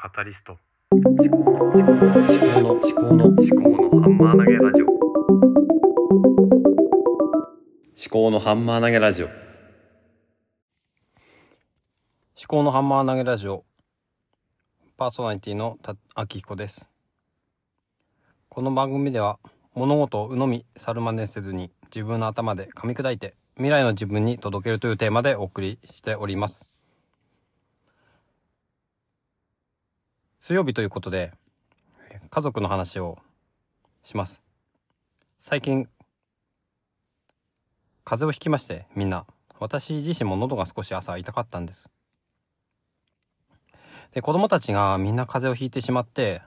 カタリスト。思考の思考の思考の思考の思思考のハンマー投げラジオ。考のハンマー投げラジオ。思考のハンマー投げラジオ。パーソナリティのた秋彦です。この番組では物事を鵜呑み猿真似せずに自分の頭で噛み砕いて未来の自分に届けるというテーマでお送りしております水曜日ということで家族の話をします。最近風邪をひきましてみんな。私自身も喉が少し朝痛かったんです。で子供たちがみんな風邪をひいてしまって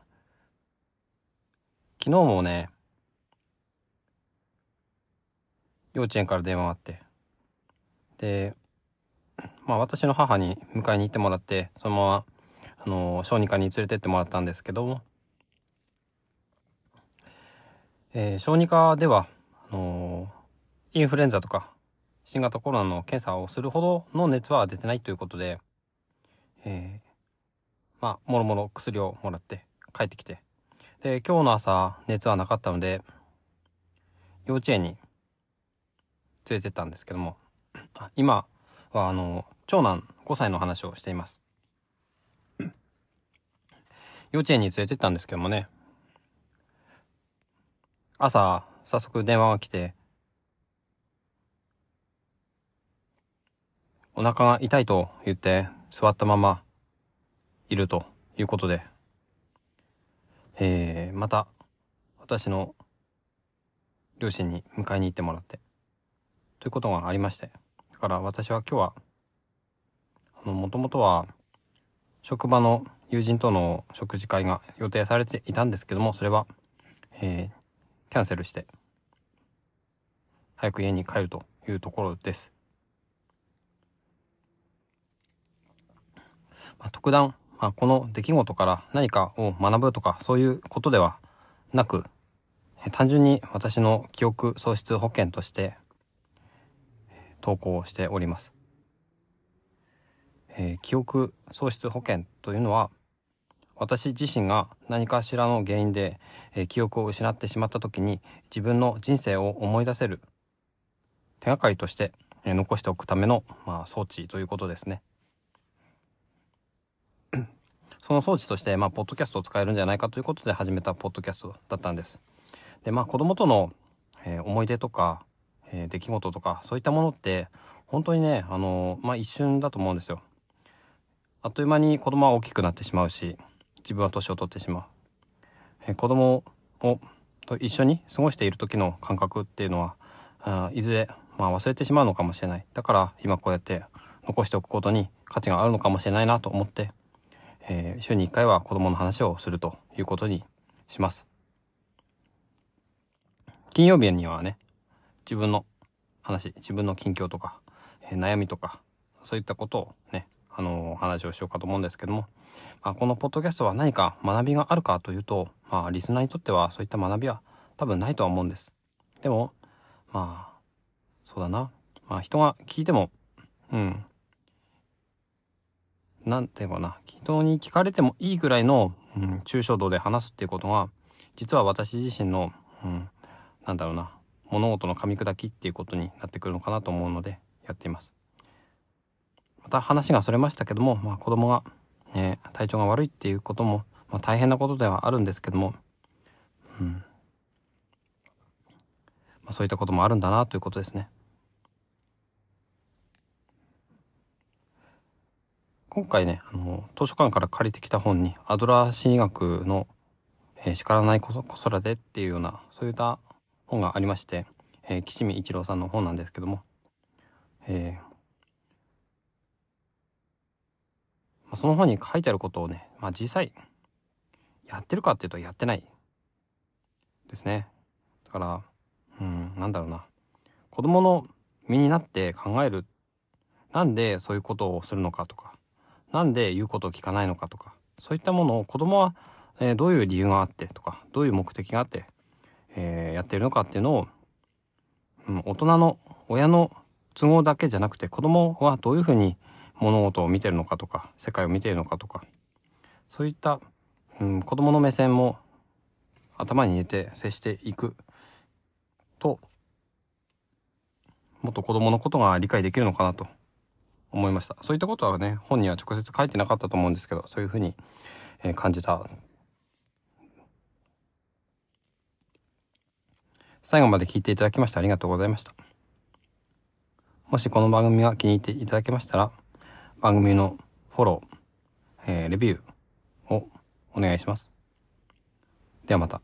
昨日もね幼稚園から電話があってでまあ私の母に迎えに行ってもらってそのままあの小児科に連れてってもらったんですけども、えー小児科ではあのインフルエンザとか新型コロナの検査をするほどの熱は出てないということで、えーまあ、もろもろ薬をもらって帰ってきて、で、今日の朝熱はなかったので、幼稚園に連れてったんですけども、今はあの、長男5歳の話をしています。幼稚園に連れてったんですけどもね、朝、早速電話が来て、お腹が痛いと言って座ったままいるということで、えー、また私の両親に迎えに行ってもらって。ということがありまして。だから私は今日はあのもともとは職場の友人との食事会が予定されていたんですけどもそれは、えー、キャンセルして早く家に帰るというところです。まあ、特段、まあ、この出来事から何かを学ぶとかそういうことではなく単純に私の記憶喪失保険として投稿しております、えー記憶喪失保険というのは私自身が何かしらの原因で、えー記憶を失ってしまった時に自分の人生を思い出せる手がかりとして、えー残しておくための、まあ、装置ということですね。その装置として、まあ、ポッドキャストを使えるんじゃないかということで始めたポッドキャストだったんです。で、まあ、子供との、えー思い出とか、えー出来事とか、そういったものって、本当にね、あのーまあ、一瞬だと思うんですよ。あっという間に子供は大きくなってしまうし、自分は年を取ってしまう。子供をと一緒に過ごしている時の感覚っていうのは、あいずれ、まあ、忘れてしまうのかもしれない。だから、今こうやって残しておくことに価値があるのかもしれないなと思って、えー週に1回は子供の話をするということにします。金曜日にはね、自分の話、自分の近況とか、えー悩みとか、そういったことをね、あの話をしようかと思うんですけども、まあ、このポッドキャストは何か学びがあるかというと、まあ、リスナーにとってはそういった学びは多分ないとは思うんです。でも、まあ、そうだな。まあ、人が聞いても、うん、なんていうかな、人に聞かれてもいいぐらいの、うん、抽象度で話すっていうことが、実は私自身の、うん、なんだろうな、物事の噛み砕きっていうことになってくるのかなと思うので、やっています。また話がそれましたけども、まあ子供が、ね、体調が悪いっていうことも、まあ大変なことではあるんですけども、うん。まあそういったこともあるんだなということですね。今回ね、あの、図書館から借りてきた本に、アドラー心理学の、えー叱らない子子育てっていうような、そういった本がありまして、えー岸見一郎さんの本なんですけども、えーまあ、その本に書いてあることをね、まあ、実際、やってるかっていうとやってないですね。だから、うん、なんだろうな。子供の身になって考える。なんでそういうことをするのかとか、なんで言うことを聞かないのかとか、そういったものを子供は、えーどういう理由があってとか、どういう目的があって、えーやってるのかっていうのを、うん、大人の親の都合だけじゃなくて子供はどういうふうに物事を見てるのかとか世界を見ているのかとかそういった、うん、子供の目線も頭に入れて接していくともっと子供のことが理解できるのかなと思いました。そういったことはね本には直接書いてなかったと思うんですけどそういうふうに、えー感じた。最後まで聞いていただきましてありがとうございました。もしこの番組が気に入っていただけましたら番組のフォロー、えーレビューをお願いします。ではまた。